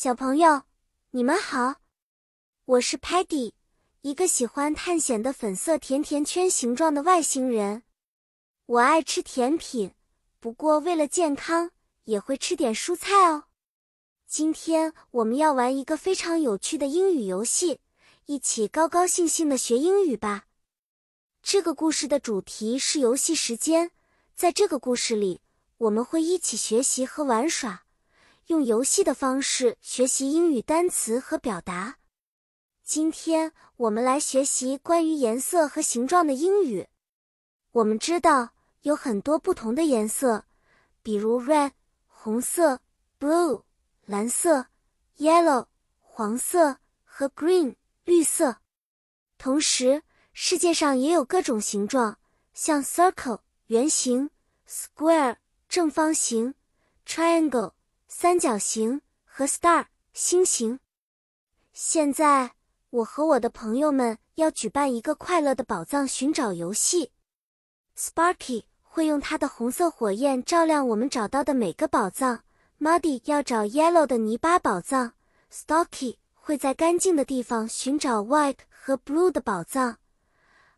小朋友，你们好，我是 Patty，一个喜欢探险的粉色甜甜圈形状的外星人。我爱吃甜品，不过为了健康，也会吃点蔬菜哦。今天我们要玩一个非常有趣的英语游戏，一起高高兴兴的学英语吧。这个故事的主题是游戏时间，在这个故事里，我们会一起学习和玩耍。用游戏的方式学习英语单词和表达。今天我们来学习关于颜色和形状的英语。我们知道有很多不同的颜色，比如 red 红色、blue 蓝色、yellow 黄色和 green 绿色。同时，世界上也有各种形状，像 circle 圆形、square 正方形、triangle。三角形和 star 星形。现在，我和我的朋友们要举办一个快乐的宝藏寻找游戏。Sparky 会用他的红色火焰照亮我们找到的每个宝藏。Muddy 要找 yellow 的泥巴宝藏。Stocky 会在干净的地方寻找 white 和 blue 的宝藏。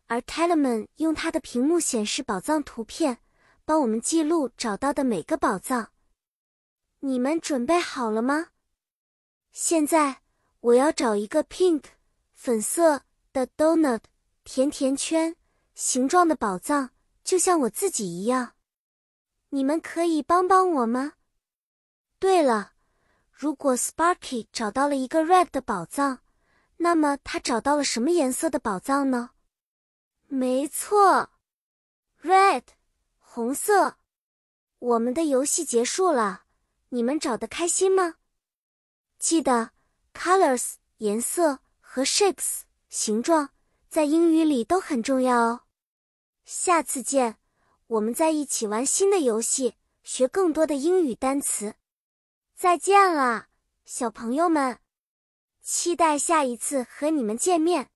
而 Telemann 用他的屏幕显示宝藏图片，帮我们记录找到的每个宝藏。你们准备好了吗？现在我要找一个 pink 粉色的 donut 甜甜圈形状的宝藏，就像我自己一样。你们可以帮帮我吗？对了，如果 Sparky 找到了一个 red 的宝藏，那么他找到了什么颜色的宝藏呢？没错，red 红色。我们的游戏结束了。你们找的开心吗？记得，colors 颜色和 shapes 形状在英语里都很重要哦。下次见，我们在一起玩新的游戏，学更多的英语单词。再见了，小朋友们，期待下一次和你们见面。